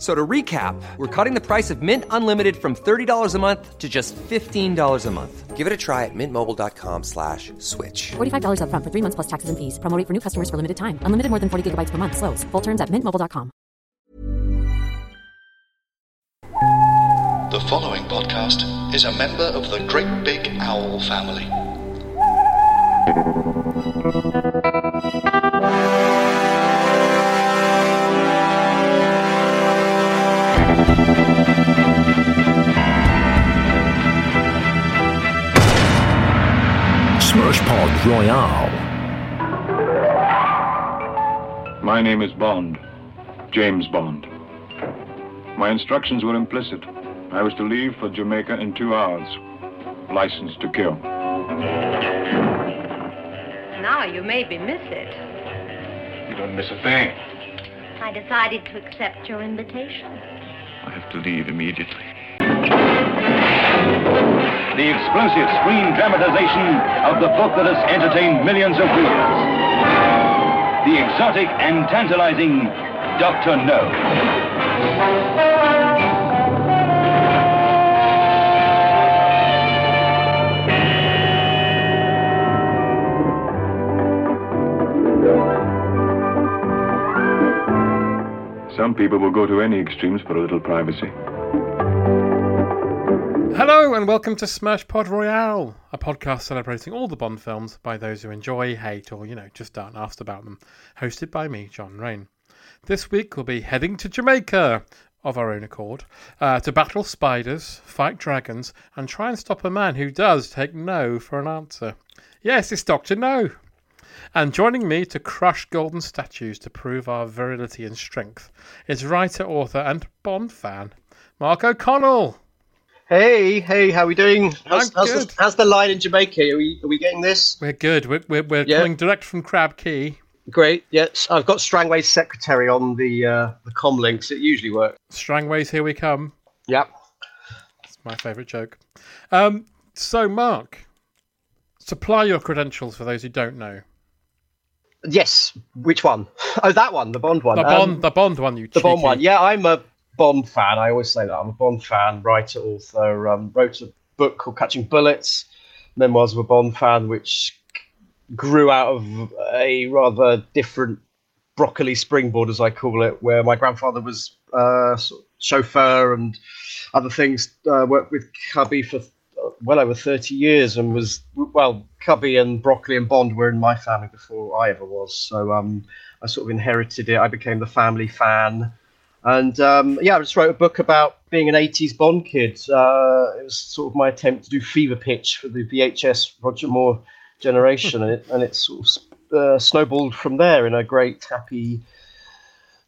F- So to recap, we're cutting the price of Mint Unlimited from $30 a month to just $15 a month. Give it a try at mintmobile.com slash switch. $45 upfront for three months plus taxes and fees. Promo rate for new customers for limited time. Unlimited more than 40 gigabytes per month. Slows. Full terms at mintmobile.com. The following podcast is a member of the Great Big Owl family. Royale. My name is Bond, James Bond. My instructions were implicit. I was to leave for Jamaica in two hours. License to kill. Now you maybe miss it. You don't miss a thing. I decided to accept your invitation. I have to leave immediately. The explosive screen dramatization of the book that has entertained millions of readers. The exotic and tantalizing Dr. No. Some people will go to any extremes for a little privacy. And welcome to Smash Pod Royale, a podcast celebrating all the Bond films by those who enjoy, hate, or, you know, just aren't asked about them. Hosted by me, John Rain. This week we'll be heading to Jamaica of our own accord uh, to battle spiders, fight dragons, and try and stop a man who does take no for an answer. Yes, it's Dr. No. And joining me to crush golden statues to prove our virility and strength is writer, author, and Bond fan, Mark O'Connell. Hey, hey, how are we doing? How's, I'm how's, good. the, how's the line in Jamaica? Are we are we getting this? We're good. We're, we're, we're Yeah. coming direct from Crab Key. Great. Yes, I've got Strangway's secretary on the uh, the com links. It usually works. Strangways, here we come. Yep. It's my favourite joke. Um, so, Mark, supply your credentials for those who don't know. Yes. Which one? Oh, that one, the Bond one. The Um, Bond, the Bond one, you the Bond one. Yeah, I'm a Bond fan. I always say that I'm a Bond fan, writer, author. Um, wrote a book called Catching Bullets, Memoirs of a Bond Fan, which grew out of a rather different broccoli springboard, as I call it, where my grandfather was uh, chauffeur and other things. Uh, worked with Cubby for well over 30 years and was, well, Cubby and Broccoli and Bond were in my family before I ever was. So um, I sort of inherited it. I became the family fan. And um, yeah, I just wrote a book about being an 80s Bond kid. Uh, it was sort of my attempt to do fever pitch for the VHS Roger Moore generation. and, it, and it sort of uh, snowballed from there in a great, happy,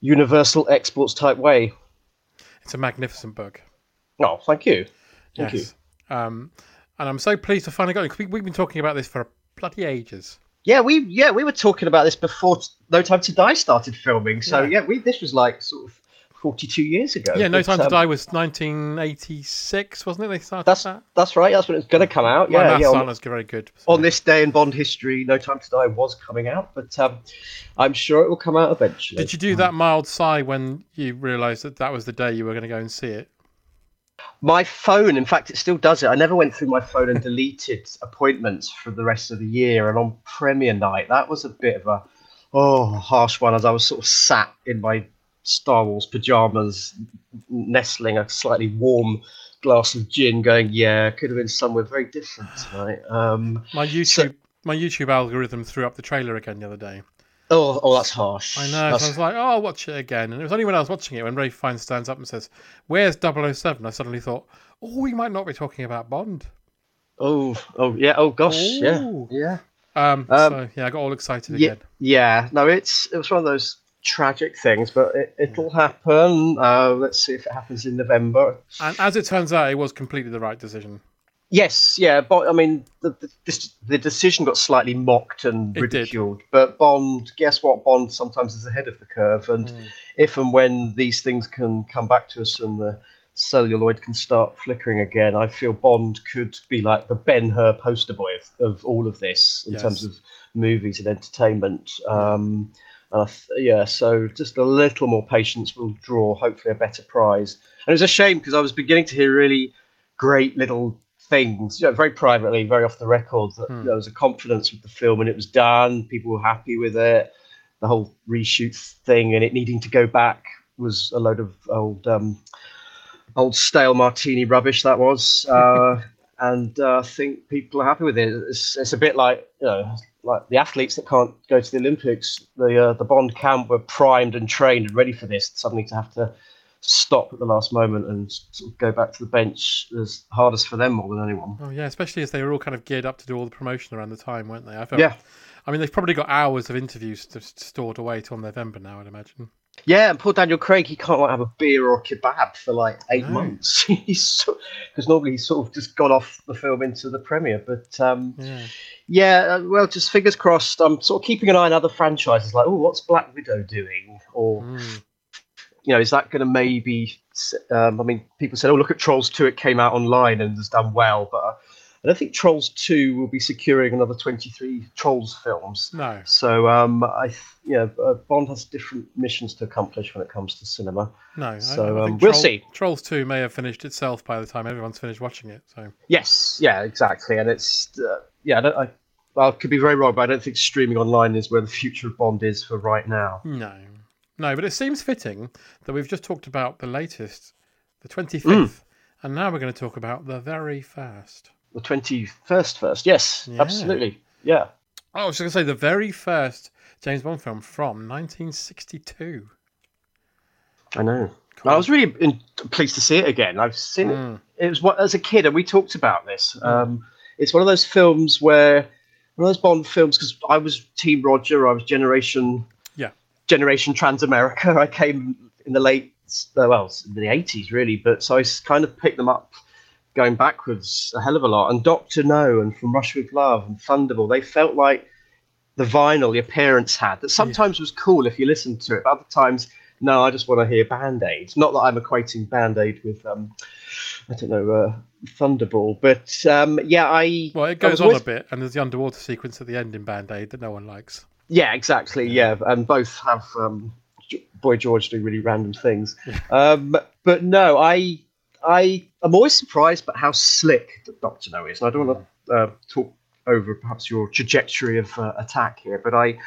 universal exports type way. It's a magnificent book. Oh, thank you. Thank yes. Um, and I'm so pleased to finally got it. 'cause We, we've been talking about this for bloody ages. Yeah, we yeah we were talking about this before No Time to Die started filming. So yeah, we this was like sort of forty two years ago. Yeah, No But, Time to um, Die was 1986, wasn't it? They started That's that. that's right. That's when it's going to come out. My Yeah, maths yeah. On, very good. on this day in Bond history, No Time to Die was coming out, but um, I'm sure it will come out eventually. Did you do that mild sigh when you realised that that was the day you were going to go and see it? My phone, in fact, it still does it. I never went through my phone and deleted appointments for the rest of the year. And on premiere night, that was a bit of a oh harsh one as I was sort of sat in my Star Wars pajamas, nestling a slightly warm glass of gin, going, "Yeah, could have been somewhere very different tonight." Um, My YouTube my YouTube algorithm threw up the trailer again the other day. oh, oh, that's harsh. I know. So I was like, oh, I'll watch it again. And it was only when I was watching it when Ralph Fiennes stands up and says, "Where's 007? I suddenly thought, oh, we might not be talking about Bond. oh, oh, yeah. Oh gosh, yeah, yeah. Um, Um, so yeah, I got all excited Yeah, again. yeah. No, it's it was one of those tragic things, but it, it'll happen. Uh, let's see if it happens in November. And as it turns out, it was completely the right decision. Yes, yeah, but I mean, the the, this, the decision got slightly mocked and ridiculed. But Bond, guess what? Bond sometimes is ahead of the curve, and Mm. if and when these things can come back to us and the celluloid can start flickering again, I feel Bond could be like the Ben Hur poster boy of, of all of this in Yes. terms of movies and entertainment. Um, and I th- yeah, so just a little more patience will draw hopefully a better prize. And it was a shame because I was beginning to hear really great little things, you know, very privately, very off the record, that Hmm. there was a confidence with the film and it was done. People were happy with it. The whole reshoot thing and it needing to go back was a load of old, um, old stale martini rubbish. That was, uh, and uh, I think people are happy with it. It's, it's a bit like you know, like the athletes that can't go to the Olympics. The uh, the Bond camp were primed and trained and ready for this. Suddenly to have to stop at the last moment and sort of go back to the bench is hardest for them more than anyone. Oh yeah, especially as they were all kind of geared up to do all the promotion around the time, weren't they? I felt, Yeah. I mean, they've probably got hours of interviews stored away till November now, I'd imagine. Yeah, and poor Daniel Craig, he can't like have a beer or a kebab for like eight No. months. he's because normally he's sort of just gone off the film into the premiere. But um, Yeah. yeah, uh, well, just fingers crossed. I'm sort of keeping an eye on other franchises, like oh, what's Black Widow doing, or Mm. you know, is that going to maybe? Um, I mean, people said, oh, look at Trolls Two. It came out online and has done well, but uh, I don't think Trolls Two will be securing another 23 Trolls films. No. So um, I, th- yeah, uh, Bond has different missions to accomplish when it comes to cinema. No. So um, we'll Troll- see. Trolls 2 may have finished itself by the time everyone's finished watching it. So Yes, yeah, exactly, and it's uh, yeah. I, don't, I, I could be very wrong, but I don't think streaming online is where the future of Bond is for right now. no, no. But it seems fitting that we've just talked about the latest, the 25th, Mm. and now we're going to talk about the very first. The twenty first, first, yes, Yeah. absolutely, yeah. Oh, I was going to say the very first James Bond film from 1962. I know. I was really in, pleased to see it again. I've seen Mm. it. It was what as a kid, and we talked about this. Um, it's one of those films where one of those Bond films because I was Team Roger. I was Generation Yeah. Generation Transamerica. I came in the late, well, in the eighties really, but so I kind of picked them up going backwards a hell of a lot. And Doctor No and From Russia with Love and Thunderball, they felt like the vinyl the appearance had that sometimes was cool if you listened to it, but other times, no, I just want to hear Band Aid. Not that I'm equating Band Aid with, um, I don't know, uh, Thunderball, but um, yeah, I. Well, it goes on always- a bit, and there's the underwater sequence at the end in Band Aid that no one likes. Yeah, exactly. Yeah, and both have um, Boy George do really random things. Um, but no, I I am always surprised by how slick Doctor No is, and I don't want to uh, talk over perhaps your trajectory of uh, attack here, but I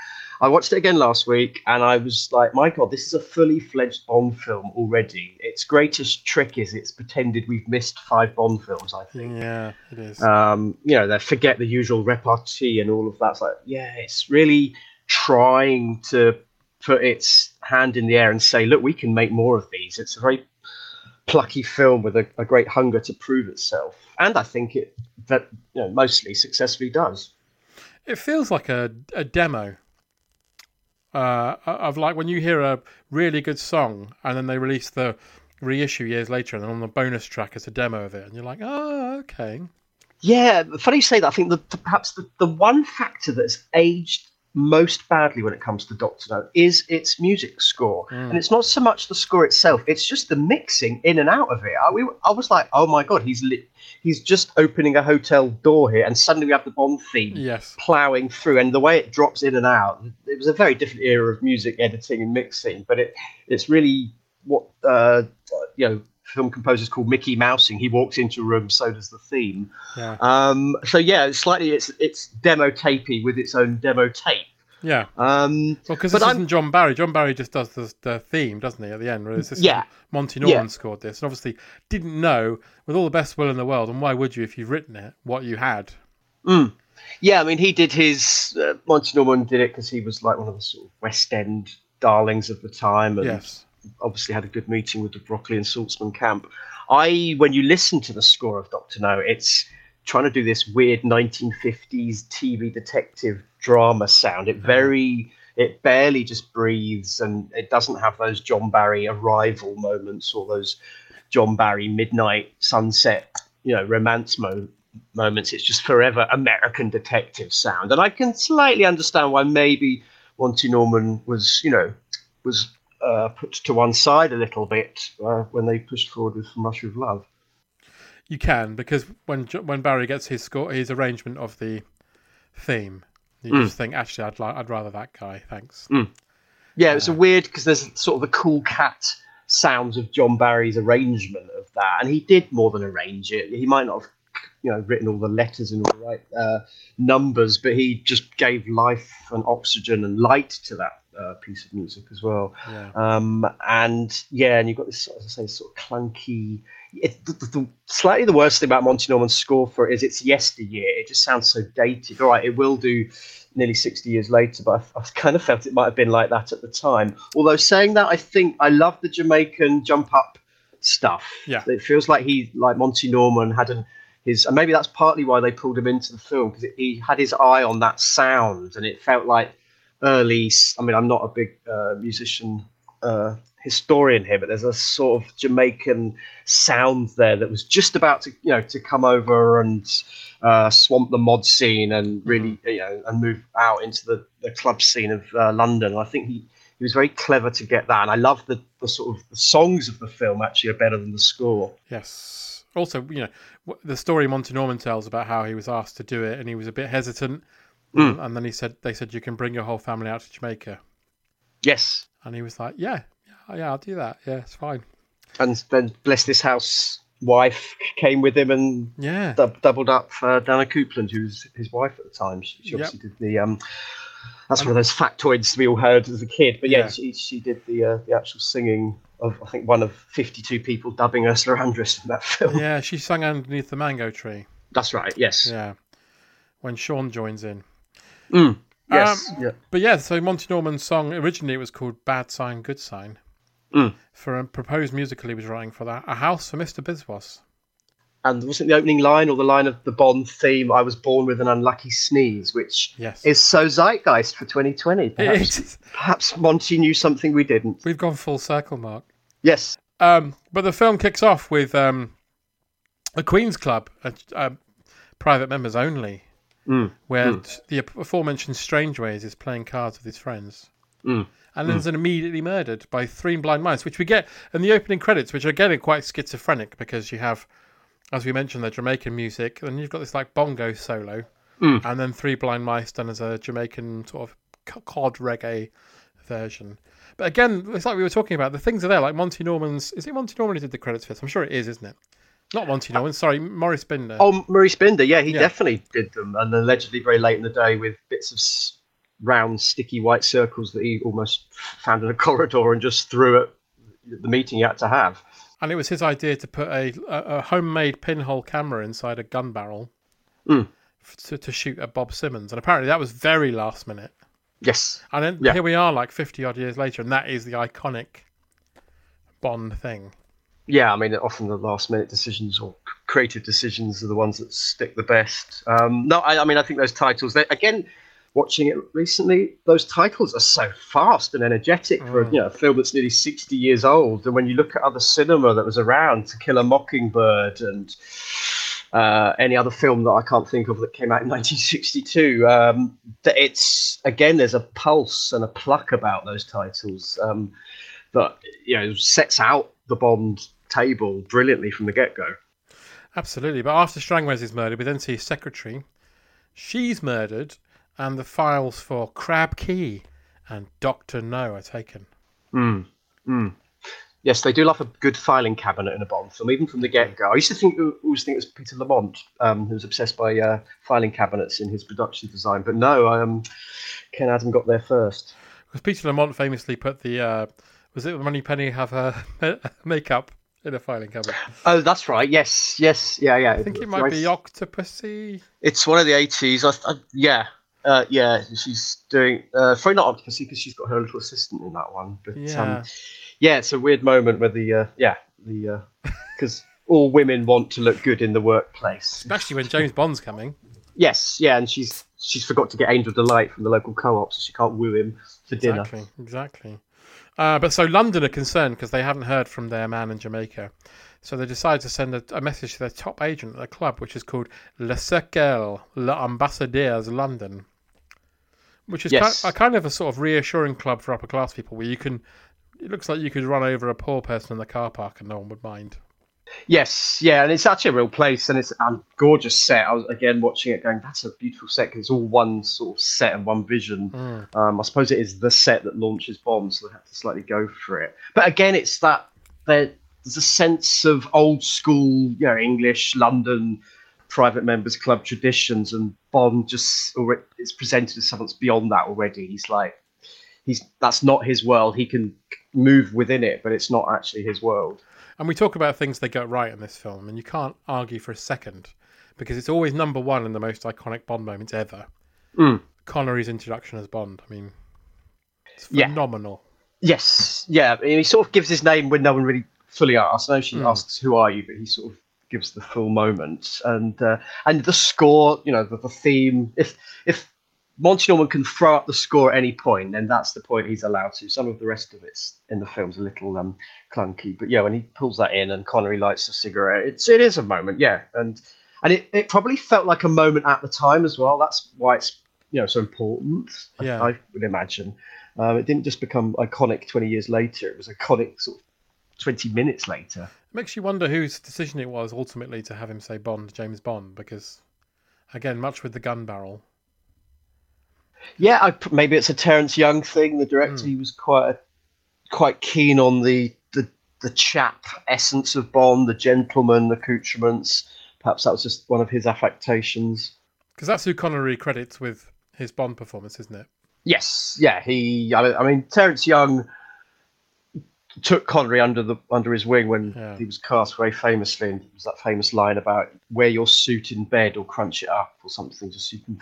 I watched it again last week, and I was like, my God, this is a fully fledged Bond film already. Its greatest trick is it's pretended we've missed five Bond films. I think Yeah, it is. um, you know, they forget the usual repartee and all of that. It's like, yeah, it's really trying to put its hand in the air and say, look, we can make more of these. It's a very plucky film with a, a great hunger to prove itself, and I think it that you know mostly successfully does. It feels like a, a demo uh, of like when you hear a really good song and then they release the reissue years later and then on the bonus track it's a demo of it and you're like, oh, okay. Yeah, funny you say that. I think the, the perhaps the, the one factor that's aged most badly when it comes to Doctor No is its music score, Mm. and it's not so much the score itself; it's just the mixing in and out of it. I, we, I was like, oh my god, he's lit, he's just opening a hotel door here, and suddenly we have the Bond theme Yes. plowing through, and the way it drops in and out. It was a very different era of music editing and mixing, but it it's really what uh, you know film composers called Mickey Mousing. He walks into a room, so does the theme. Yeah. Um, so yeah, it's slightly it's it's demo tapey with its own demo tape. Yeah. Um, Well, because this I'm- isn't John Barry. John Barry just does the, the theme, doesn't he, at the end? Whereas this Yeah. Monty Norman Yeah. scored this, and obviously didn't know, with all the best will in the world, and why would you if you've written it, what you had? Mm. Yeah, I mean, he did his. Uh, Monty Norman did it because he was like one of the sort of West End darlings of the time, and Yes. Obviously had a good meeting with the Broccoli and Saltzman camp. I, when you listen to the score of Doctor No, it's trying to do this weird 1950s TV detective drama sound. It very, it barely just breathes, and it doesn't have those John Barry arrival moments or those John Barry midnight sunset, you know, romance mo- moments. It's just forever American detective sound, and I can slightly understand why maybe Monty Norman was, you know, was uh, put to one side a little bit uh, when they pushed forward with From Russia with Love. You can because when when Barry gets his score, his arrangement of the theme, you Mm. just think, actually, I'd like, I'd rather that guy. Thanks. Mm. Yeah, it's a weird because there's sort of the cool cat sounds of John Barry's arrangement of that, and he did more than arrange it. He might not have, you know, written all the letters and all the right uh, numbers, but he just gave life and oxygen and light to that uh, piece of music as well. Yeah. Um, and yeah, and you've got this, as I say, sort of clunky. It, the, the, the, slightly the worst thing about Monty Norman's score for it is it's yesteryear. It just sounds so dated. All right, it will do nearly 60 years later, but I, I kind of felt it might have been like that at the time. Although saying that, I think I love the Jamaican jump up stuff. Yeah. It feels like he, like Monty Norman, had an his, and maybe that's partly why they pulled him into the film because he had his eye on that sound, and it felt like early. I mean, I'm not a big uh, musician uh, historian here, but there's a sort of Jamaican sound there that was just about to, you know, to come over and uh, swamp the mod scene and really, you know, and move out into the, the club scene of uh, London. And I think he, he was very clever to get that. And I love the, the sort of the songs of the film actually are better than the score. Yes. Also, you know, the story Monty Norman tells about how he was asked to do it, and he was a bit hesitant, Mm. and then he said, "They said you can bring your whole family out to Jamaica," Yes. and he was like, "Yeah, yeah, yeah, I'll do that. Yeah, it's fine." And then Bless This House wife came with him and Yeah. dub- doubled up for Diana Coupland, who was his wife at the time. She, she Yep. obviously did the. Um, that's one of those factoids we all heard as a kid. But yeah, Yeah. She, she did the uh, the actual singing of I think one of fifty two people dubbing Ursula Andress in that film. Yeah, she sang underneath the mango tree. That's right. Yes. Yeah, when Sean joins in. Mm, yes. Um, yeah. But yeah, so Monty Norman's song originally it was called "Bad Sign, Good Sign." Mm. For a proposed musical he was writing for that, "A House for Mister Biswas." And wasn't the opening line or the line of the Bond theme? I was born with an unlucky sneeze, which Yes. is so zeitgeist for 2020. Perhaps, perhaps Monty knew something we didn't. We've gone full circle, Mark. Yes. Um, but the film kicks off with um, a Queen's Club, a, a private members only, Mm, where mm. the aforementioned Strangways is playing cards with his friends. Mm, And then is immediately murdered by three blind mice, which we get in the opening credits, which are again are quite schizophrenic because you have, as we mentioned, the Jamaican music, and you've got this like bongo solo, Mm. and then three blind mice done as a Jamaican sort of cod reggae version. But again, it's like we were talking about. The things are there, like Monty Norman's. Is it Monty Norman who did the credits for this? I'm sure it is, isn't it? Not Monty Norman. Sorry, Maurice Binder. Oh, Maurice Binder, yeah, he Yeah. definitely did them, and allegedly very late in the day with bits of round, sticky white circles that he almost found in a corridor and just threw at the meeting he had to have. And it was his idea to put a, a, a homemade pinhole camera inside a gun barrel Mm. to, to shoot at Bob Simmons. And apparently that was very last minute. Yes. And then Yeah. here we are, like 50 odd years later, and that is the iconic Bond thing. Yeah, I mean, often the last minute decisions or creative decisions are the ones that stick the best. Um, no, I, I mean, I think those titles, they, again, watching it recently, those titles are so fast and energetic for Mm. you know, a film that's nearly 60 years old. And when you look at other cinema that was around, To Kill a Mockingbird and uh, any other film that I can't think of that came out in 1962, um, that it's, again, there's a pulse and a pluck about those titles um, that, you know, sets out the Bond table brilliantly from the get-go. Absolutely. But after Strangways is murdered, we then see his secretary. She's murdered, and the files for Crab Key and Doctor No are taken. Mm. Mm. Yes, they do love a good filing cabinet in a Bond film, even from the get go. I used to think always think it was Peter Lamont um, who was obsessed by uh, filing cabinets in his production design, but no, um, Ken Adam got there first. Because Peter Lamont famously put the uh, was it Moneypenny have her makeup in a filing cabinet? Oh, that's right. Yes, yes, yeah, yeah. I think it might be Octopussy. It's one of the eighties. Yeah, uh, yeah. She's doing uh, probably not Octopussy because she's got her little assistant in that one. But Yeah. um, yeah, it's a weird moment where the uh, yeah the because all women want to look good in the workplace. Especially when James Bond's coming. Yes, yeah, and she's she's forgot to get Angel Delight from the local co-op, so she can't woo him for dinner. Exactly, exactly. Uh, but so London are concerned because they haven't heard from their man in Jamaica. So they decide to send a, a message to their top agent at the club, which is called Le Cercle, Ambassadeurs London. Which is Yes. ki- a kind of a sort of reassuring club for upper class people where you can, it looks like you could run over a poor person in the car park and no one would mind. Yes, yeah, and it's actually a real place, and it's a gorgeous set. I was again watching it, going, "That's a beautiful set because it's all one sort of set and one vision. Mm. Um, I suppose it is the set that launches Bond, so they have to slightly go for it. But again, it's that there- there's a sense of old school, you know, English London private members club traditions, and Bond just already it's presented as something that's beyond that already. He's like, he's that's not his world. He can move within it, but it's not actually his world. And we talk about things they got right in this film, and you can't argue for a second because it's always number one in the most iconic Bond moments ever. Mm. Connery's introduction as Bond. I mean, it's Yeah. phenomenal. Yes, yeah. He sort of gives his name when no one really fully asks. I know she Hmm. asks, "Who are you?" but he sort of gives the full moment, and uh, and the score. You know, the, the theme. If if Monty Norman can throw up the score at any point, then that's the point he's allowed to. Some of the rest of it's in the film's a little um, clunky, but yeah, when he pulls that in and Connery lights a cigarette, it's it is a moment, yeah, and and it, it probably felt like a moment at the time as well. That's why it's you know so important. I- Yeah. I, would imagine. Um, it didn't just become iconic 20 years later; it was iconic sort of 20 minutes later. It makes you wonder whose decision it was ultimately to have him say Bond, James Bond, because again, much with the gun barrel. Yeah, I, maybe it's a Terence Young thing. The director hmm. he was quite quite keen on the, the the chap essence of Bond, the gentleman accoutrements. Perhaps that was just one of his affectations. Because that's who Connery credits with his Bond performance, isn't it? Yes, yeah, he. I mean, I mean Terence Young took Connery under the under his wing when Yeah. he was cast very famously, and it was that famous line about wear your suit in bed or crunch it up or something, just so you can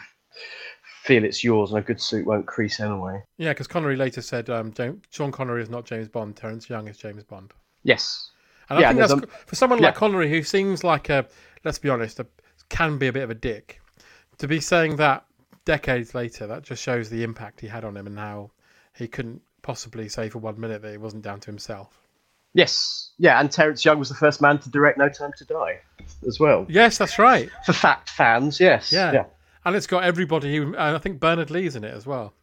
feel it's yours, and a good suit won't crease anyway. Yeah, because Connery later said um, James, Sean Connery is not James Bond, Terence Young is James Bond. Yes, And Yeah, I think that's for someone like yeah. Connery, who seems like a, let's be honest, a, can be a bit of a dick. To be saying that decades later, that just shows the impact he had on him and how he couldn't possibly say for one minute that it wasn't down to himself. yes, yeah, and Terence Young was the first man to direct No Time to Die as well. Yes, that's right. For fact fans, yes, Yeah. yeah. And it's got everybody who, and I think Bernard Lee's in it as well.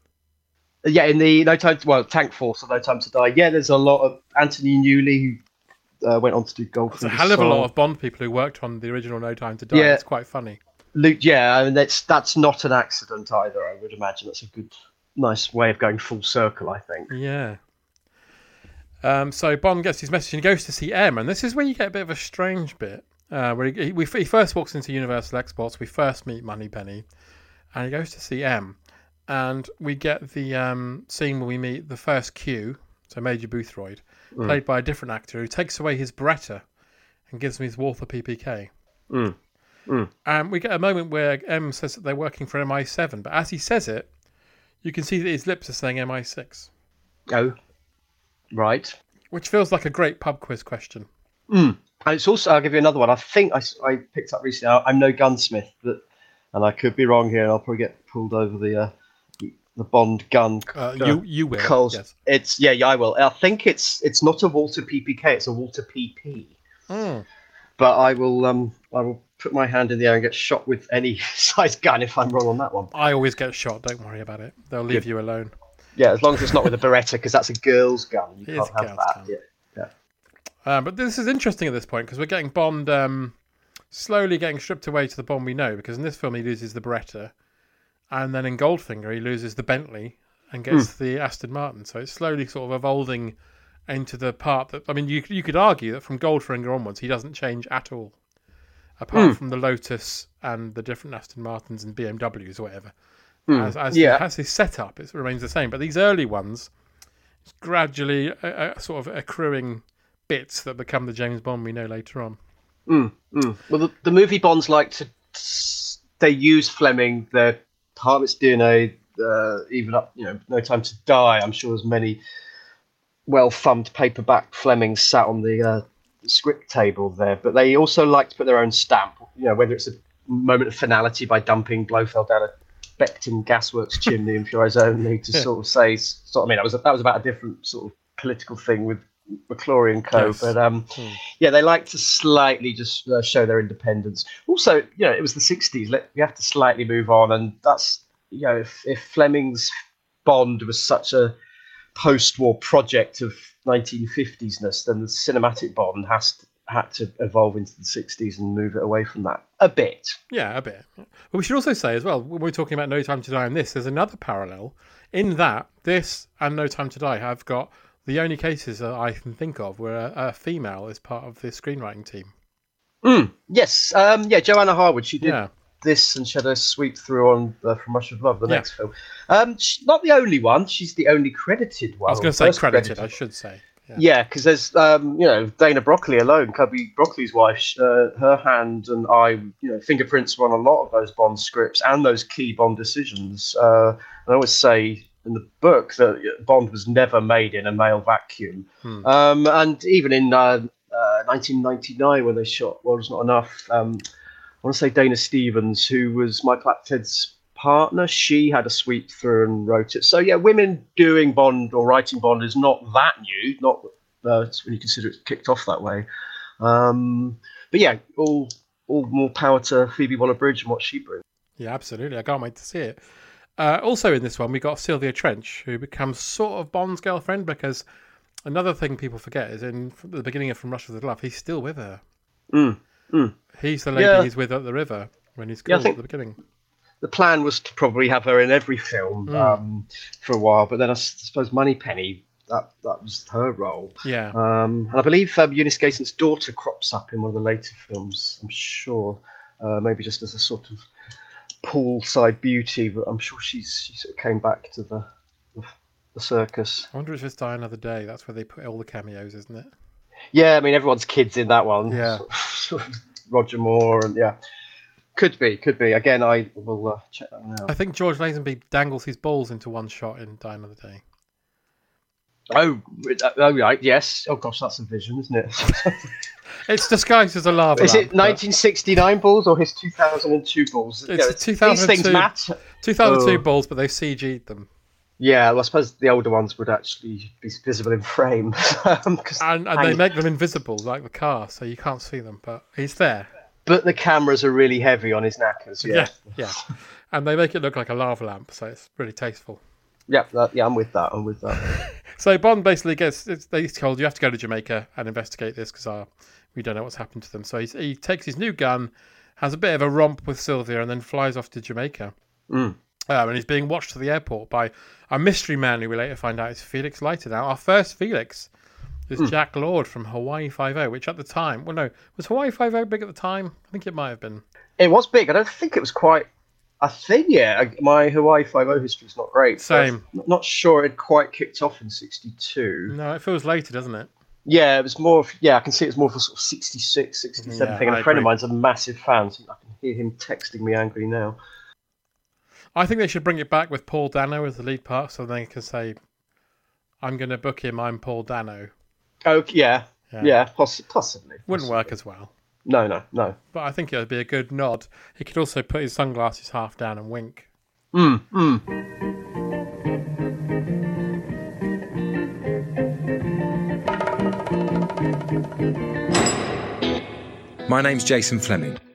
Yeah, in the No Time to, well, Tank Force or No Time to Die. Yeah, there's a lot of Anthony Newley who uh, went on to do Golf. It's a hell of a lot of Bond people who worked on the original No Time to Die. Yeah. It's quite funny. Luke, yeah, I mean that's that's not an accident either. I would imagine that's a good, nice way of going full circle. I think. Yeah. Um, so Bond gets his message and he goes to see M, and this is where you get a bit of a strange bit. Uh, where he, we, he first walks into Universal Exports, we first meet Moneypenny, and he goes to see M, and we get the um, scene where we meet the first Q, so Major Boothroyd, Mm. played by a different actor who takes away his Beretta and gives him his Walther PPK. Mm. Mm. And we get a moment where M says that they're working for MI7, but as he says it, you can see that his lips are saying MI6, Oh, right. which feels like a great pub quiz question. Mm. And it's also I'll give you another one. I think I, I picked up recently. I- I'm no gunsmith, but and I could be wrong here, and I'll probably get pulled over the uh, the Bond gun. Uh, you- you will, Coles. yes. It's yeah, yeah, I will. I think it's it's not a Walther PPK. It's a Walther PP. Mm. But I will um I will put my hand in the air and get shot with any size gun if I'm wrong on that one. I always get shot. Don't worry about it. They'll leave Good. you alone. Yeah, as long as it's not with a Beretta, because that's a girl's gun. You It can't have that. Yeah. Um, but this is interesting at this point because we're getting Bond um, slowly getting stripped away to the Bond we know. Because in this film he loses the Beretta, and then in Goldfinger he loses the Bentley and gets the Aston Martin. So it's slowly sort of evolving into the part that I mean, you you could argue that from Goldfinger onwards, he doesn't change at all, apart Mm. from the Lotus and the different Aston Martins and BMWs or whatever. Mm, As as, yeah. as his setup, it remains the same. But these early ones, it's gradually a, a sort of accruing bits that become the James Bond we know later on. Mm, mm. Well, the, the movie Bonds like to they use Fleming, their part DNA, uh, even up, you know, No Time to Die. I'm sure there's many well-thumbed paperback Flemings sat on the uh, script table there, but they also like to put their own stamp. You know, whether it's a moment of finality by dumping Blofeld down a Beckton Gasworks chimney in Pure Only to sort of say, sort. I mean, that was a, that was about a different sort of political thing with McClory and Co. Yes. But um, Hmm. yeah, they like to slightly just uh, show their independence. Also, you know, it was the '60s. Let, we have to slightly move on, and that's you know, if, if Fleming's Bond was such a post-war project of 1950s-ness, then the cinematic Bond has to, had to evolve into the 60s and move it away from that a bit. Yeah, a bit. But we should also say as well, when we're talking about No Time to Die and this, there's another parallel in that this and No Time to Die have got the only cases that I can think of where a, a female is part of the screenwriting team. Mm, yes, um, yeah, Johanna Harwood. She did Yeah. this and she had a sweep through on uh, From Russia with Love, the Yeah. next film. Um, she's not the only one. She's the only credited one. I was going to say First credited, I should say. Yeah. Yeah, because there's um, you know Dana Broccoli alone, Cubby Broccoli's wife, uh, her hand and I, you know, fingerprints were on a lot of those Bond scripts and those key Bond decisions. Uh, I always say in the book that Bond was never made in a male vacuum, Hmm. um, and even in uh, uh, 1999 when they shot World Was Not Enough, um, I want to say Dana Stevens, who was Michael Apted's partner, she had a sweep through and wrote it. So yeah, women doing Bond or writing Bond is not that new. Not uh, when you consider it kicked off that way. Um, but yeah, all all more power to Phoebe Waller-Bridge and what she brings. Yeah, absolutely. I can't wait to see it. Uh, also in this one, we got Sylvia Trench, who becomes sort of Bond's girlfriend because another thing people forget is in the beginning of From Russia with Love, he's still with her. Mm, mm. He's the lady Yeah. he's with at the river when he's Yeah, called think- at the beginning. The plan was to probably have her in every film Mm. um, for a while, but then I suppose Moneypenny that that was her role. Yeah. Um, and I believe um, Eunice Gayson's daughter crops up in one of the later films. I'm sure, uh, maybe just as a sort of poolside beauty, but I'm sure she's she sort of came back to the the, the circus. I wonder if it's Die Another Day. That's where they put all the cameos, isn't it? Yeah, I mean everyone's kids in that one. Yeah. Roger Moore and yeah, could be, could be. Again, I will uh, check that one out. I think George Lazenby dangles his balls into one shot in Die Another Day. Oh, oh right, yes. Oh gosh, that's a vision, isn't it? It's disguised as a lava Is lamp, it 1969 balls or his 2002 balls? It's know, a 2002, These things matter. 2002 Oh. balls, but they've CG'd them. Yeah, well, I suppose the older ones would actually be visible in frame. Um, 'cause And, and they make them invisible, like the car, so you can't see them, but he's there. But the cameras are really heavy on his knackers. Yeah, yeah. And they make it look like a lava lamp, so it's really tasteful. yeah, that, yeah. I'm with that. I'm with that. So Bond basically gets it's, they told you have to go to Jamaica and investigate this because uh, we don't know what's happened to them. So he's, he takes his new gun, has a bit of a romp with Sylvia, and then flies off to Jamaica. Mm. Um, and he's being watched to the airport by a mystery man who we later find out is Felix Leiter. Now, our first Felix is Hmm. Jack Lord from Hawaii Five O, which at the time, well, no, was Hawaii Five O big at the time? I think it might have been. It was big. I don't think it was quite a think yeah, I- My Hawaii Five O history is not great. Same. I'm not sure it quite kicked off in '62. No, it feels later, doesn't it? Yeah, it was more. Of, yeah, I can see it's more of a sort of 66, 67 Yeah, thing. And I a friend of agree. mine's a massive fan, so I can hear him texting me angrily now. I think they should bring it back with Paul Dano as the lead part, so they can say, "I'm going to book him. I'm Paul Dano." Oh, yeah, Yeah. yeah, poss- possibly. Wouldn't work as well, No, no, no. but I think it would be a good nod. He could also put his sunglasses half down and wink. Mm, mm. My name's Jason Flemyng.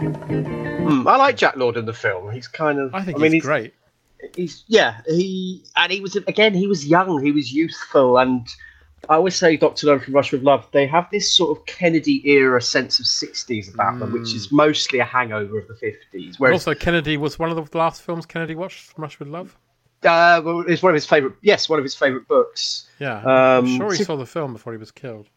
Hmm, I like Jack Lord in the film. He's kind of. I think mean, he's great. He's yeah. He and he was again. He was young. He was youthful, and I always say Doctor No from Russia with Love. They have this sort of Kennedy era sense of '60s about them, which is mostly a hangover of the '50s. Whereas, also, Kennedy was one of the last films Kennedy watched from Russia with Love. uh, well, it's one of his favorite. Yes, one of his favorite books. Yeah, Um, I'm sure he so- saw the film before he was killed.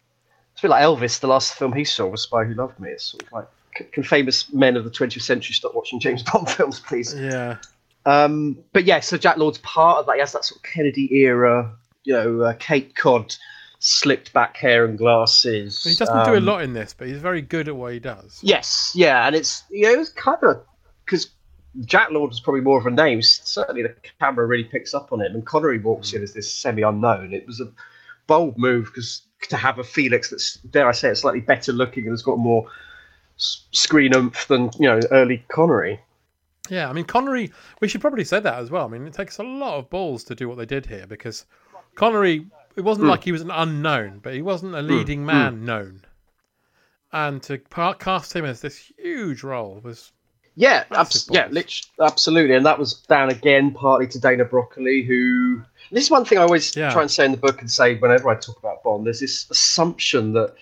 It's a bit like Elvis. The last film he saw was Spy Who Loved Me. It's sort of like, can famous men of the 20th century stop watching James Bond films, please? Yeah. Um, but yeah, so Jack Lord's part of that. He has that sort of Kennedy era, you know, uh, Cape Cod, slicked back hair and glasses. He doesn't do a Um, lot in this, but he's very good at what he does. Yes, yeah, and it's you know, was kind of because Jack Lord was probably more of a name. Certainly, the camera really picks up on him, and Connery walks in as this semi-unknown. It was a bold move because to have a Felix that's dare I say it, slightly better looking and has got more screen oomph than you know early Connery. Yeah, I mean Connery. We should probably say that as well. I mean, it takes a lot of balls to do what they did here because Connery. It wasn't Mm. like he was an unknown, but he wasn't a Mm, leading mm. man known. And to cast him as this huge role was Yeah, abs- yeah, absolutely, and that was down again partly to Dana Broccoli, who. This is one thing I always Yeah. try and say in the book and say whenever I talk about Bond. There's this assumption that,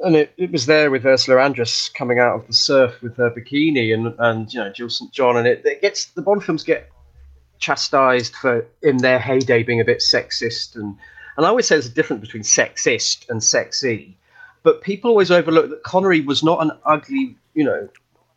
and it, it was there with Ursula Andress coming out of the surf with her bikini and and you know Jill St John, and it, it gets the Bond films get chastised for in their heyday being a bit sexist and and I always say there's a difference between sexist and sexy, but people always overlook that Connery was not an ugly, you know,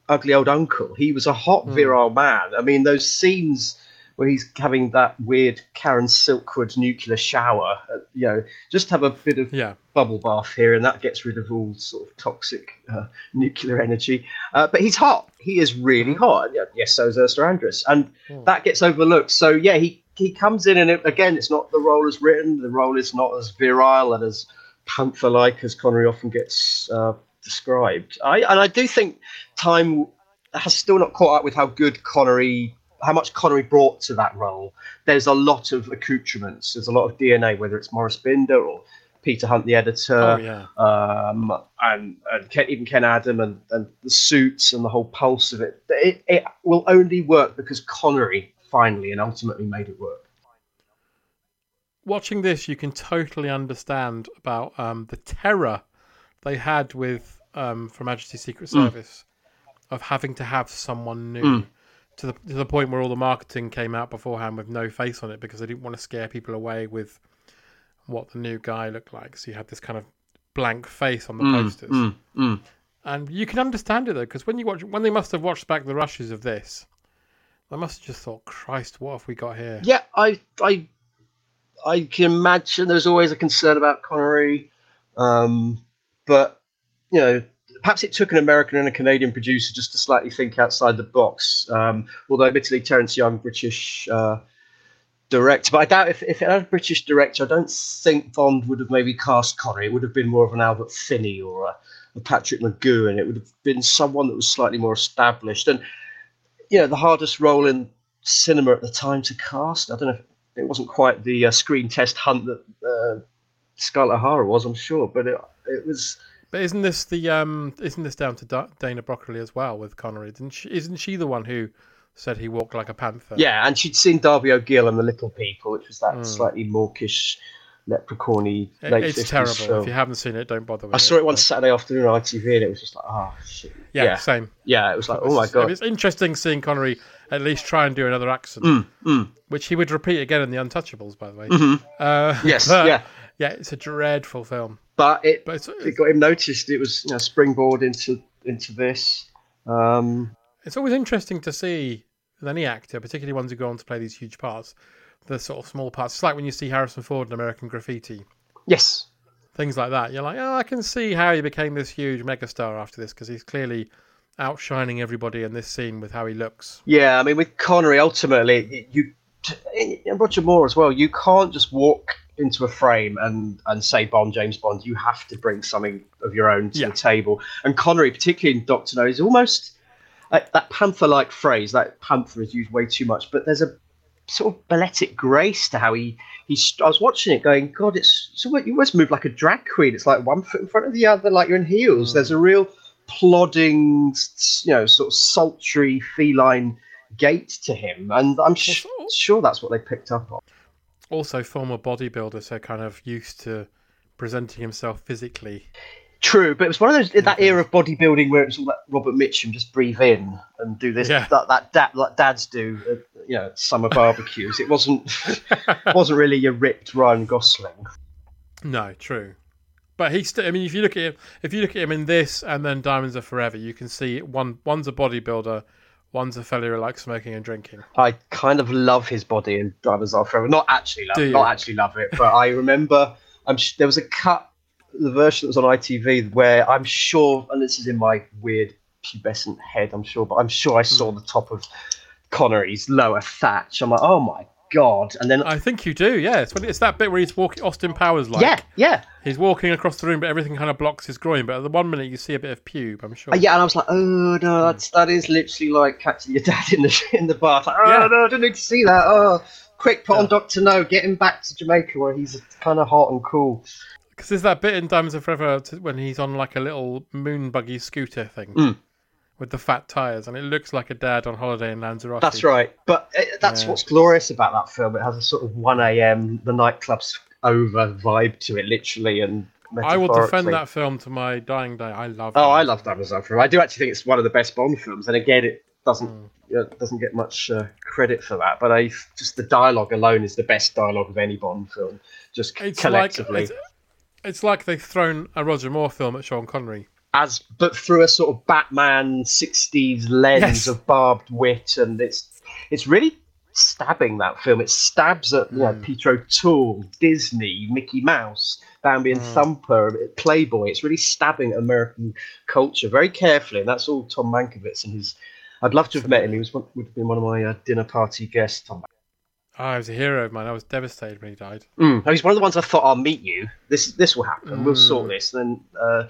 ugly old uncle. He was a hot, Hmm. virile man. I mean, those scenes where he's having that weird Karen Silkwood nuclear shower, uh, you know, just have a bit of Yeah. bubble bath here, and that gets rid of all sort of toxic uh, nuclear energy. Uh, but he's hot. He is really hot. Yeah, Yes, so is Ursula Andress, and that gets overlooked. So yeah, he he comes in, and it, again, it's not the role as written. The role is not as virile and as panther-like as Connery often gets uh, described. I and I do think time has still not caught up with how good Connery, how much Connery brought to that role. There's a lot of accoutrements. There's a lot of DNA, whether it's Maurice Binder or Peter Hunt, the editor, Oh, yeah. um, and, and Ken, even Ken Adam, and, and the suits and the whole pulse of it. it. It will only work because Connery finally and ultimately made it work. watching this, you can totally understand about um, the terror they had with um, Her Majesty's Secret Mm. Service of having to have someone new. Mm. To the, to the point where all the marketing came out beforehand with no face on it because they didn't want to scare people away with what the new guy looked like. So you had this kind of blank face on the Mm, posters. mm, mm. And you can understand it though, because when you watch, when they must have watched back the rushes of this, they must have just thought, "Christ, what have we got here?" Yeah, I, I, I can imagine there's always a concern about Connery, um, but you know, perhaps it took an American and a Canadian producer just to slightly think outside the box. Um, although, admittedly, Terence Young, British uh, director, but I doubt if, if it had a British director, I don't think Bond would have maybe cast Connery. It would have been more of an Albert Finney or a, a Patrick McGoohan. It would have been someone that was slightly more established. And you know, the hardest role in cinema at the time to cast. I don't know. If, it wasn't quite the uh, screen test hunt that uh, Scarlett O'Hara was, I'm sure, but it, it was. But isn't this the um? Isn't this down to Da- Dana Broccoli as well with Connery? Didn't she, isn't she the one who said he walked like a panther? Yeah, and she'd seen Darby O'Gill and The Little People, which was that Mm. slightly mawkish, leprechaun-y It- late it's 50s terrible. film. If you haven't seen it, don't bother with I saw it one Saturday afternoon on ITV, and it was just like, oh shit. Yeah, same. Yeah, it was like, oh my god. It's interesting seeing Connery at least try and do another accent, Mm, mm. which he would repeat again in The Untouchables, by the way. Mhm. Uh, Yes, but, yeah. yeah. It's a dreadful film. But it, But it got him noticed. It was you know, springboard into into this. Um, it's always interesting to see with any actor, particularly ones who go on to play these huge parts, the sort of small parts. It's like when you see Harrison Ford in American Graffiti. yes, things like that. You're like, oh, I can see how he became this huge megastar after this because he's clearly outshining everybody in this scene with how he looks. Yeah, I mean, with Connery, ultimately, you and Roger Moore as well. You can't just walk into a frame and and say Bond, James Bond. You have to bring something of your own to Yeah. the table. And Connery, particularly in Doctor No, is almost like that panther-like phrase. That panther is used way too much, but there's a sort of balletic grace to how he he's. I was watching it, going, God, it's so you almost move like a drag queen. It's like one foot in front of the other, like you're in heels. Mm. There's a real plodding, you know, sort of sultry feline gait to him, and I'm sh- sure that's what they picked up on. Also, former bodybuilder, so kind of used to presenting himself physically. True, but it was one of those in that era of bodybuilding where it was all that Robert Mitchum just breathe in and do this Yeah. that that, dad, like dads do, at, you know, summer barbecues. It wasn't wasn't really your ripped Ryan Gosling. No, true. But he still. I mean, if you look at him, if you look at him in this and then Diamonds Are Forever, you can see one. One's a bodybuilder, one's a fellow who likes smoking and drinking. I kind of love his body in Drivers Are Forever. Not actually love, not actually love it, but I remember. I'm sh- there was a cut, the version that was on ITV where I'm sure, and this is in my weird pubescent head, I'm sure, but I'm sure I saw Hmm. the top of Connery's lower thatch. I'm like, oh my god! And then I think you do. Yeah, it's when it's that bit where he's walking. Austin Powers like. yeah, yeah. He's walking across the room, but everything kind of blocks his groin. But at the one minute, you see a bit of pube. I'm sure. Uh, yeah, and I was like, oh no, that's that is literally like catching your dad in the in the bath. Like, oh Yeah. no, I didn't need to see that. Oh, quick, put on Doctor No, get him back to Jamaica where he's kind of hot and cool. Because there's that bit in Diamonds Are Forever when he's on like a little moon buggy scooter thing Mm. With the fat tires, and it looks like a dad on holiday in Lanzarote. That's right. But uh, that's Yeah. what's glorious about that film. It has a sort of 1 a.m. the nightclub's over vibe to it, literally and I will defend that film to my dying day. I love. Oh, I Diamonds love Diamonds Are Forever. I do actually think it's one of the best Bond films, and again, it doesn't Hmm. you know, doesn't get much uh, credit for that. But I just the dialogue alone is the best dialogue of any Bond film, just It's collectively. like it's, it's like they've thrown a Roger Moore film at Sean Connery. As but through a sort of Batman '60s lens Yes. of barbed wit, and it's it's really stabbing that film. It stabs at you know Mm. Peter O'Toole, Disney, Mickey Mouse, Bambi and Mm. Thumper, Playboy. It's really stabbing at American culture very carefully, and that's all Tom Mankiewicz and his. I'd love to have met him. He was would have been one of my uh, dinner party guests. Tom. Oh, he was a hero of mine. I was devastated when he died. Mm. He's one of the ones I thought I'll meet you. This this will happen. We'll Mm. sort this. And then uh,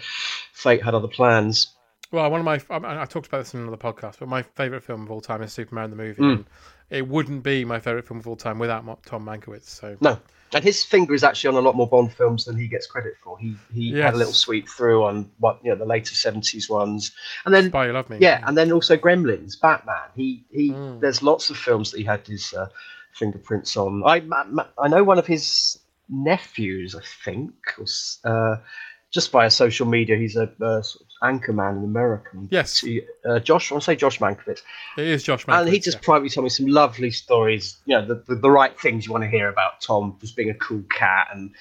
fate had other plans. Well, one of my I, I talked about this in another podcast, but my favorite film of all time is Superman the movie. Mm. And it wouldn't be my favorite film of all time without Tom Mankiewicz. So No, and his finger is actually on a lot more Bond films than he gets credit for. He he had a little sweep through on what you know the later seventies ones, and then Spy You Love Me. yeah, and then also Gremlins, Batman. He he. Mm. There's lots of films that he had his uh, fingerprints on. I I know one of his nephews, I think, was, uh, just via social media. He's a uh, sort of anchor man in America. Yes. He, uh, Josh, I want to say Josh Mankiewicz. It is Josh Mankiewicz. And he just privately told me some lovely stories, you know, the, the, the right things you want to hear about Tom, just being a cool cat and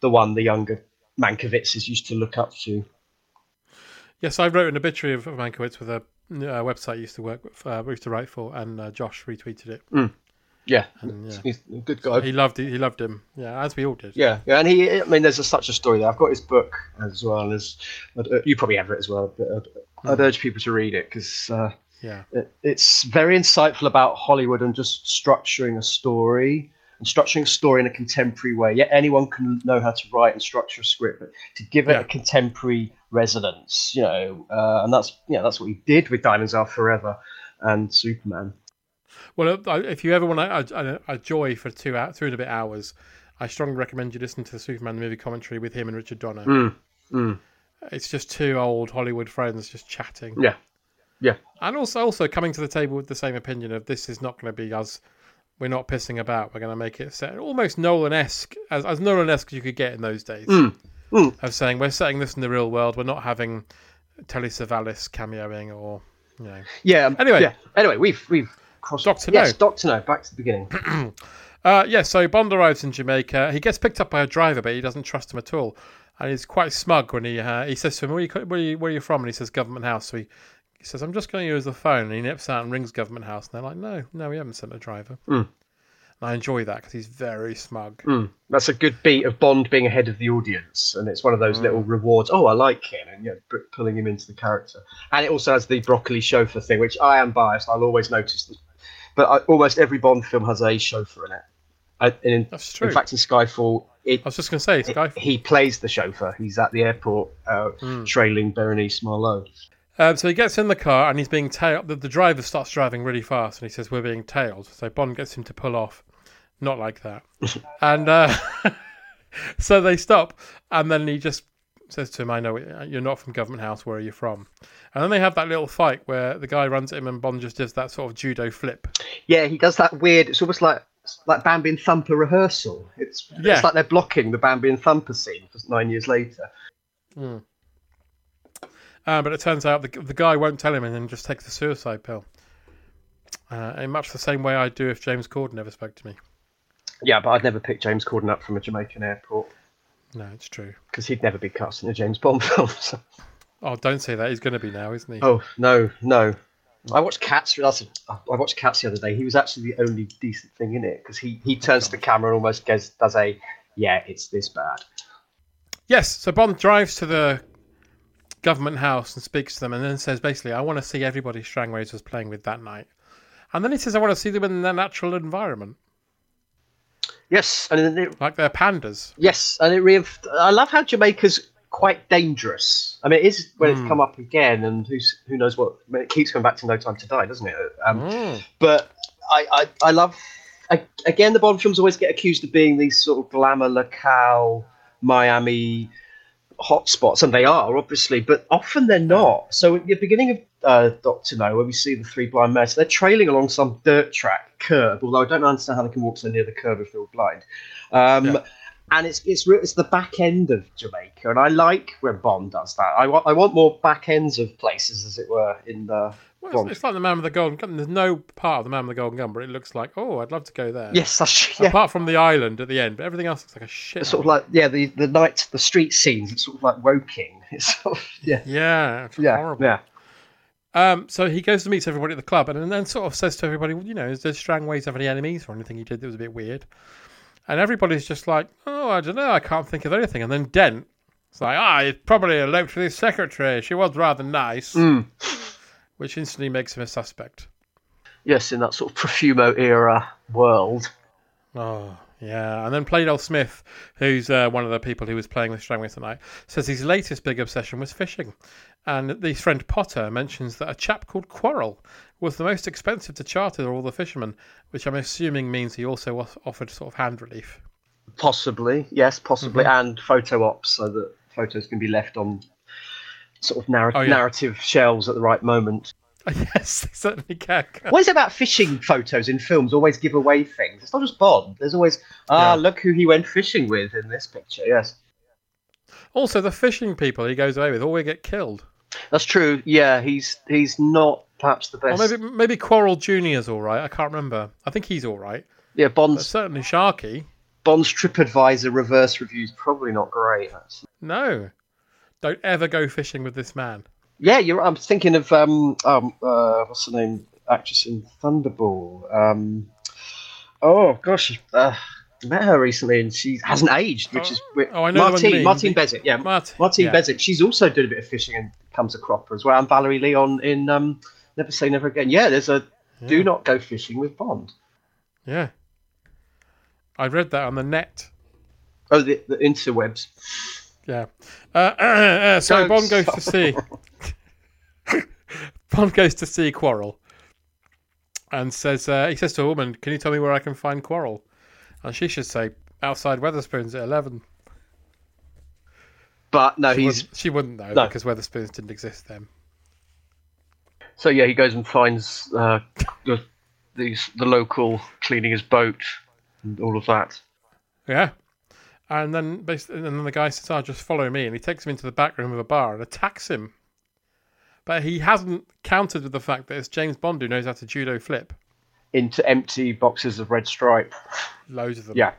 the one the younger Mankiewiczes used to look up to. Yes, I wrote an obituary of Mankiewicz with a uh, website I used to work with, uh, used to write for, and uh, Josh retweeted it. Mm. Yeah, And, yeah. he's a good guy. He loved he loved him. Yeah, as we all did. Yeah, yeah, and he. I mean, there's a, such a story there. I've got his book as well as uh, you probably have it as well. But I'd, I'd urge people to read it because uh, Yeah. it, it's very insightful about Hollywood and just structuring a story and structuring a story in a contemporary way. Yeah, anyone can know how to write and structure a script, but to give it Yeah. a contemporary resonance, you know, uh, and that's yeah, that's what he did with Diamonds Are Forever and Superman. Well, uh, if you ever want a, a, a joy for two two and a bit hours, I strongly recommend you listen to the Superman movie commentary with him and Richard Donner. Mm, mm. It's just two old Hollywood friends just chatting. Yeah, yeah. And also, also coming to the table with the same opinion of this is not going to be us. We're not pissing about. We're going to make it set almost Nolan-esque, as, as Nolan-esque as you could get in those days. Mm, mm. Of saying we're setting this in the real world. We're not having Telly Savalas cameoing or you know. Yeah. Anyway. yeah. Anyway, we've we've crossed. Doctor Yes, Doctor No. Back to the beginning. Uh, yeah, so Bond arrives in Jamaica. He gets picked up by a driver, but he doesn't trust him at all. And he's quite smug when he uh, he says to him, where are, you, where, are you, where are you from? And he says, Government House. So he, he says, I'm just going to use the phone. And he nips out and rings Government House. And they're like, no, no, we haven't sent a driver. Mm. And I enjoy that because he's very smug. Mm. That's a good beat of Bond being ahead of the audience, and it's one of those Mm. little rewards. Oh, I like him, and yeah, pulling him into the character. And it also has the broccoli chauffeur thing, which I am biased. I'll always notice this, but I, almost every Bond film has a chauffeur in it. I, in, That's true. In fact, in Skyfall, it, I was just going to say, Skyfall. he plays the chauffeur. He's at the airport uh, Mm. trailing Berenice Marlohe. Um, so he gets in the car and he's being tailed. The, the driver starts driving really fast and he says, We're being tailed. So Bond gets him to pull off. Not like that. and uh, so they stop. And then he just says to him, I know you're not from Government House. Where are you from? And then they have that little fight where the guy runs at him and Bond just does that sort of judo flip. Yeah, he does that weird. It's almost like like Bambi and Thumper rehearsal. It's Yeah. it's like they're blocking the Bambi and Thumper scene for nine years later. Mm. Uh, but it turns out the, the guy won't tell him and then just takes the suicide pill. Uh, in much the same way I'd do if James Corden never spoke to me. Yeah, but I'd never pick James Corden up from a Jamaican airport No, it's true. because he'd never be cast in a James Bond film. so- Oh, don't say that. He's going to be now, isn't he? Oh no, no. I watched Cats. I watched Cats the other day. He was actually the only decent thing in it because he, he oh, turns to the camera and almost goes, does a yeah, it's this bad. Yes, so Bond drives to the government house and speaks to them and then says basically, I want to see everybody Strangways was playing with that night. And then he says, I want to see them in their natural environment. Yes, and it, Like they're pandas. yes, and it reinf- I love how Jamaica's quite dangerous. I mean, it is when Hmm. it's come up again, and who's who knows what. I mean, it keeps coming back to No Time to Die, doesn't it? Um, Mm. but I, I, I love I, again the Bond films always get accused of being these sort of glamour locale Miami hotspots, and they are obviously, but often they're not. So at the beginning of uh, Doctor No, where we see the three blind men, so they're trailing along some dirt track curb. Although I don't understand how they can walk so near the curb if they're all blind. Um, Yeah. And it's it's it's the back end of Jamaica, and I like when Bond does that. I want I want more back ends of places, as it were, in the Well, Bond. it's, like the Man with the Golden Gun. There's no part of the Man with the Golden Gun, but it looks like, oh, I'd love to go there. Yes, that's yeah. Apart from the island at the end, but everything else looks like a shit. It's sort of like yeah, the the night, the street scenes. It's sort of like Woking. It's sort of, yeah, yeah, it's yeah, horrible. yeah. Um, so he goes to meet everybody at the club and then sort of says to everybody, well, you know, does Strangways have any enemies or anything he did that was a bit weird? And everybody's just like, oh, I don't know, I can't think of anything. And then Dent, it's like, ah, he probably eloped with his secretary. She was rather nice, Mm. which instantly makes him a suspect. Yes, in that sort of Profumo era world. Oh, yeah. And then Pleydell Smith, who's uh, one of the people who was playing with Strangways tonight, says his latest big obsession was fishing. And his friend Potter mentions that a chap called Quarrel was the most expensive to charter of all the fishermen, which I'm assuming means he also offered sort of hand relief. Possibly, yes, possibly, Mhm. and photo ops so that photos can be left on sort of narr- Oh, yeah. narrative shelves at the right moment. yes, they certainly can. What is it about fishing photos in films always give away things? It's not just Bond. There's always ah, Yeah. look who he went fishing with in this picture. Yes. Also, the fishing people he goes away with all get killed. That's true. Yeah, he's he's not perhaps the best. Or maybe maybe Quarrel Junior's all right. I can't remember. I think he's all right. yeah, But certainly Sharky. Bond's TripAdvisor reverse reviews probably not great. Actually. No, don't ever go fishing with this man. Yeah, you're. I'm thinking of um um uh, what's the name actress in Thunderball. Um, oh gosh, uh, I met her recently and she hasn't aged, which is Oh, I know Martine. Martine Beswick. Yeah, Mart- Martine yeah. Beswick. She's also doing a bit of fishing and comes a cropper as well. And Valerie Leon in um Never Say Never Again. Yeah, there's a do not go fishing with Bond. Yeah, I read that on the net. Oh, the, the interwebs. Yeah. Uh, uh, uh, so Bond goes to stop. Bond goes to see Quarrel, and says uh, he says to a woman, "Can you tell me where I can find Quarrel?" And she should say, "Outside Wetherspoons at 11. But no, she he's wouldn't, she wouldn't though No. because Wetherspoons didn't exist then. So yeah, he goes and finds uh, the these the local cleaning his boat and all of that. Yeah. And then, basically, and then the guy says, "Oh, just follow me," and he takes him into the back room of a bar and attacks him. But he hasn't countered with the fact that it's James Bond who knows how to judo flip. into empty boxes of red stripe. Loads of them. Yeah.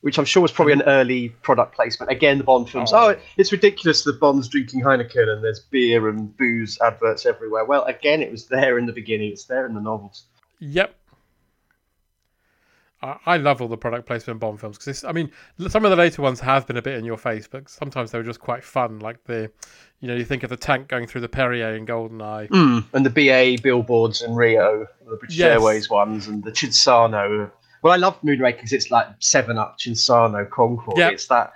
Which I'm sure was probably an early product placement. Again, the Bond films. Oh, oh it's ridiculous that Bond's drinking Heineken and there's beer and booze adverts everywhere. Well, again, it was there in the beginning. It's there in the novels. Yep. I, I love all the product placement in Bond films because I mean, some of the later ones have been a bit in your face, but sometimes they were just quite fun. Like the, you know, you think of the tank going through the Perrier in Goldeneye. Mm. And the BA billboards in Rio, the British Yes. Airways ones, and the Cinzano. Well, I love Moonraker because it's like Seven Up, Cinzano, Concorde. Yeah. It's that.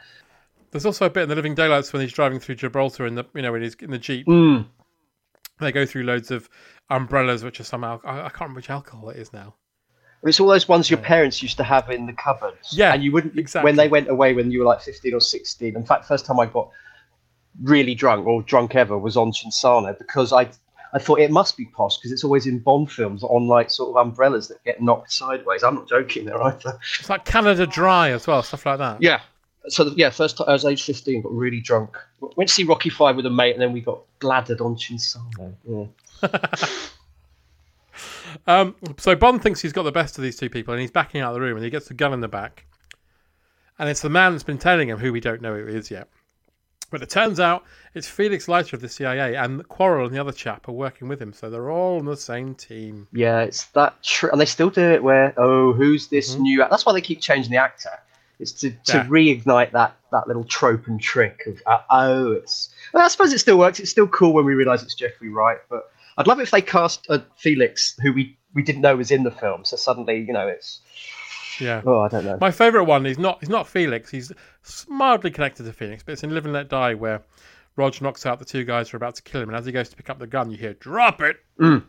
There's also a bit in the Living Daylights when he's driving through Gibraltar in the, you know, when he's in the jeep. Mm. They go through loads of umbrellas, which are somehow I, I can't remember which alcohol it is now. It's all those ones your parents used to have in the cupboards. Yeah, and you wouldn't exactly. when they went away when you were like fifteen or sixteen. In fact, first time I got really drunk or drunk ever was on Cinzano because I I thought it must be posh because it's always in Bond films on like sort of umbrellas that get knocked sideways. I'm not joking there either. It's like Canada Dry as well, stuff like that. Yeah. So yeah, first time I was age fifteen, got really drunk. Went to see Rocky Five with a mate, and then we got bladdered on Cinzano. Yeah. Um, so Bond thinks he's got the best of these two people, and he's backing out of the room, and he gets the gun in the back, and it's the man that's been telling him who we don't know who it is yet. But it turns out it's Felix Leiter of the CIA, and Quarrel and the other chap are working with him, so they're all on the same team. Yeah, it's that tr- and they still do it where oh, who's this Mm-hmm. new? act- That's why they keep changing the actor. It's to, to Yeah. reignite that that little trope and trick of uh, oh, it's. Well, I suppose it still works. It's still cool when we realise it's Jeffrey Wright, but I'd love it if they cast uh, Felix, who we we didn't know was in the film. So suddenly, you know, it's Yeah. oh, I don't know. My favourite one is not he's not Felix. He's mildly connected to Felix, but it's in Live and Let Die where Roger knocks out the two guys who are about to kill him, and as he goes to pick up the gun, you hear "Drop it!" Mm.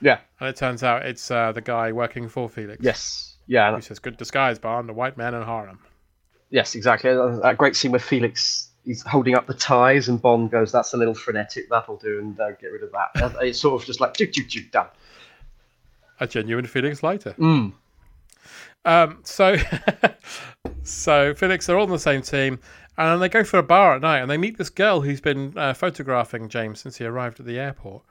Yeah. and it turns out it's uh, the guy working for Felix. Yes. Yeah. Who says, "Good disguise, Bond, the white man in Harlem." Yes, exactly. That great scene with Felix he's holding up the ties, and Bond goes, "That's a little frenetic. That'll do, and uh, get rid of that." It's sort of just like juk juk juk done. A genuine Felix Leiter. Mm. Um, so, so Felix they're all on the same team, and they go for a bar at night, and they meet this girl who's been uh, photographing James since he arrived at the airport.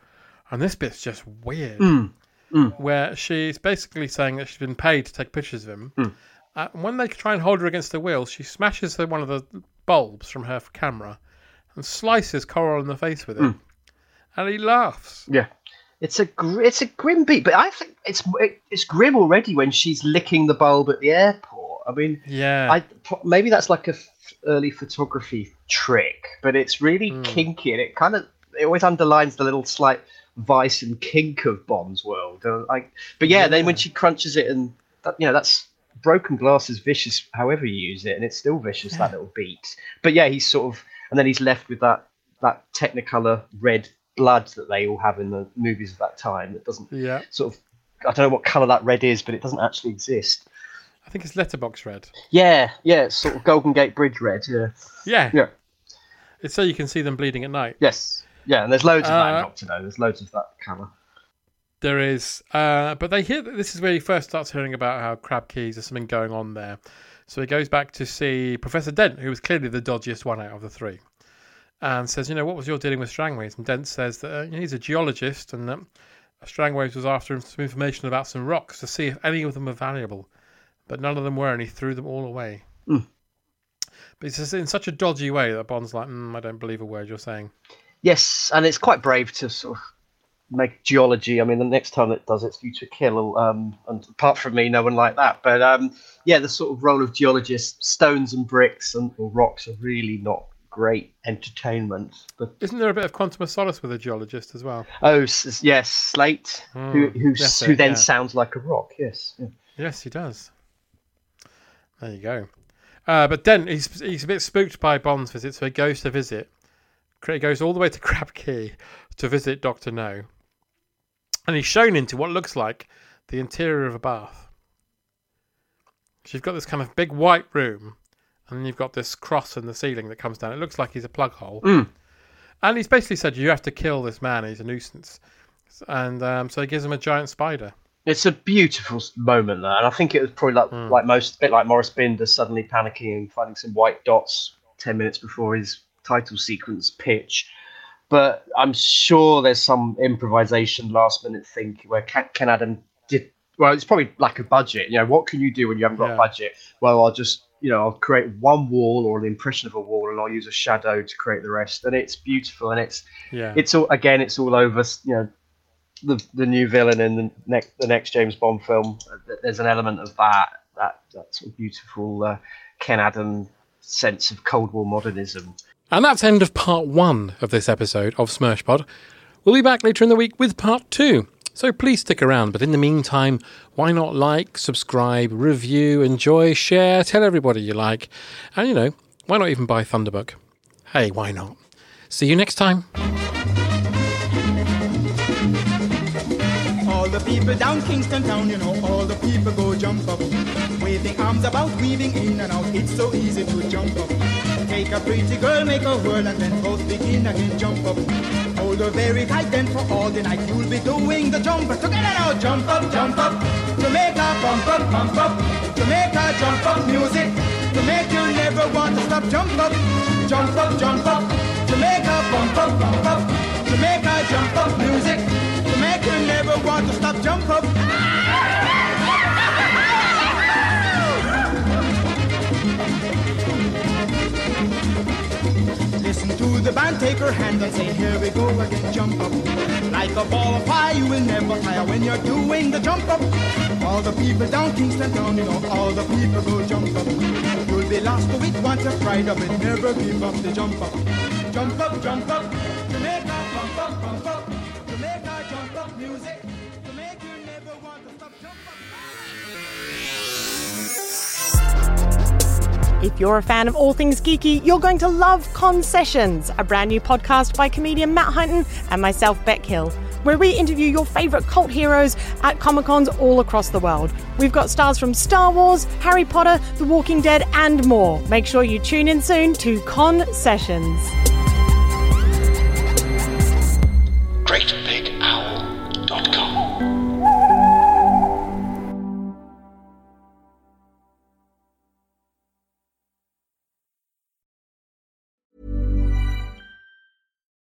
And this bit's just weird, Mm. Mm. where she's basically saying that she's been paid to take pictures of him. Mm. Uh, and when they try and hold her against the wheel, she smashes the, one of the bulbs from her camera and slices Quarrel in the face with it. Mm. And he laughs. Yeah, it's a gr- it's a grim beat, but I think it's it, it's grim already when she's licking the bulb at the airport. I mean, Yeah. I maybe that's like a f- early photography trick, but it's really Hmm. kinky and it kind of it always underlines the little slight vice and kink of Bond's world. Uh, like, but yeah, then when she crunches it and that, you know that's broken glass is vicious, however you use it, and it's still vicious that little beat. But yeah, he's sort of and then he's left with that that Technicolor red blood that they all have in the movies of that time. That doesn't Yeah. sort of I don't know what color that red is, but it doesn't actually exist. I think it's letterbox red. Yeah, yeah, it's sort of Golden Gate Bridge red. Yeah, Yeah. yeah, It's so you can see them bleeding at night. yes, yeah. And there's loads of that in Uh, Doctor No. There's loads of that color. There is, uh, but they hear that this is where he first starts hearing about how Crab Keys there's something going on there. So he goes back to see Professor Dent, who was clearly the dodgiest one out of the three, and says, "You know, what was your dealing with Strangways?" And Dent says that uh, he's a geologist, and um, Strangways was after some information about some rocks to see if any of them were valuable, but none of them were, and he threw them all away. Mm. But it's just in such a dodgy way that Bond's like, mm, "I don't believe a word you're saying." Yes, and it's quite brave to sort of make geology. I mean, the next time it does, it's to Kill. Um, and apart from me, no one like that. But um, yeah, the sort of role of geologist, stones and bricks and or rocks are really not great entertainment. But isn't there a bit of Quantum of Solace with a geologist as well? Oh s- yes, Slate, Mm, who who, who it, then yeah. sounds like a rock. Yes. Yeah. Yes, he does. There you go. Uh, but then he's he's a bit spooked by Bond's visit, so he goes to visit. He goes all the way to Crab Key to visit Doctor No, and he's shown into what looks like the interior of a bath. So you've got this kind of big white room, and then you've got this cross in the ceiling that comes down. It looks like he's a plug hole, Mm. and he's basically said you have to kill this man. He's a nuisance, and um, so he gives him a giant spider. It's a beautiful moment there, and I think it was probably like Hmm. like most, a bit like Maurice Binder suddenly panicking and finding some white dots ten minutes before his title sequence pitch. But I'm sure there's some improvisation, last minute think where Ken, Ken Adam did. Well, it's probably lack of budget. You know, what can you do when you haven't got Yeah. a budget? Well, I'll just you know I'll create one wall or an impression of a wall, and I'll use a shadow to create the rest. And it's beautiful, and it's Yeah. it's all again, it's all over. You know, the the new villain in the next the next James Bond film. There's an element of that that that sort of beautiful uh, Ken Adam sense of Cold War modernism. And that's end of part one of this episode of SmershPod. We'll be back later in the week with part two. So please stick around. But in the meantime, why not like, subscribe, review, enjoy, share, tell everybody you like. And you know, why not even buy Thunderbook? Hey, why not? See you next time. People down Kingston Town, you know, all the people go jump up. Waving arms about, weaving in and out, it's so easy to jump up. Take a pretty girl, make her whirl, and then both begin again, jump up. Hold her very tight, then for all the night you'll be doing the jump up. Together now, jump up, jump up. Jamaica, bump up, bump up. Jamaica, jump up, music. To make you never want to stop, jump up, jump up, jump up. Jamaica, bump up, bump up. Jamaica, jump up, music. Never want to stop, jump up. Listen to the band, take her hand and say, here we go again, jump up. Like a ball of fire, you will never tire when you're doing the jump up. All the people down Kingston Town, you know, all the people go jump up. You'll be lost to it once you've tried of it, never give up the jump up. Jump up, jump up, If you're a fan of all things geeky, you're going to love Concessions, a brand new podcast by comedian Matt Hunton and myself, Beck Hill, where we interview your favourite cult heroes at Comic Cons all across the world. We've got stars from Star Wars, Harry Potter, The Walking Dead, and more. Make sure you tune in soon to Concessions. GreatBigOwl.com.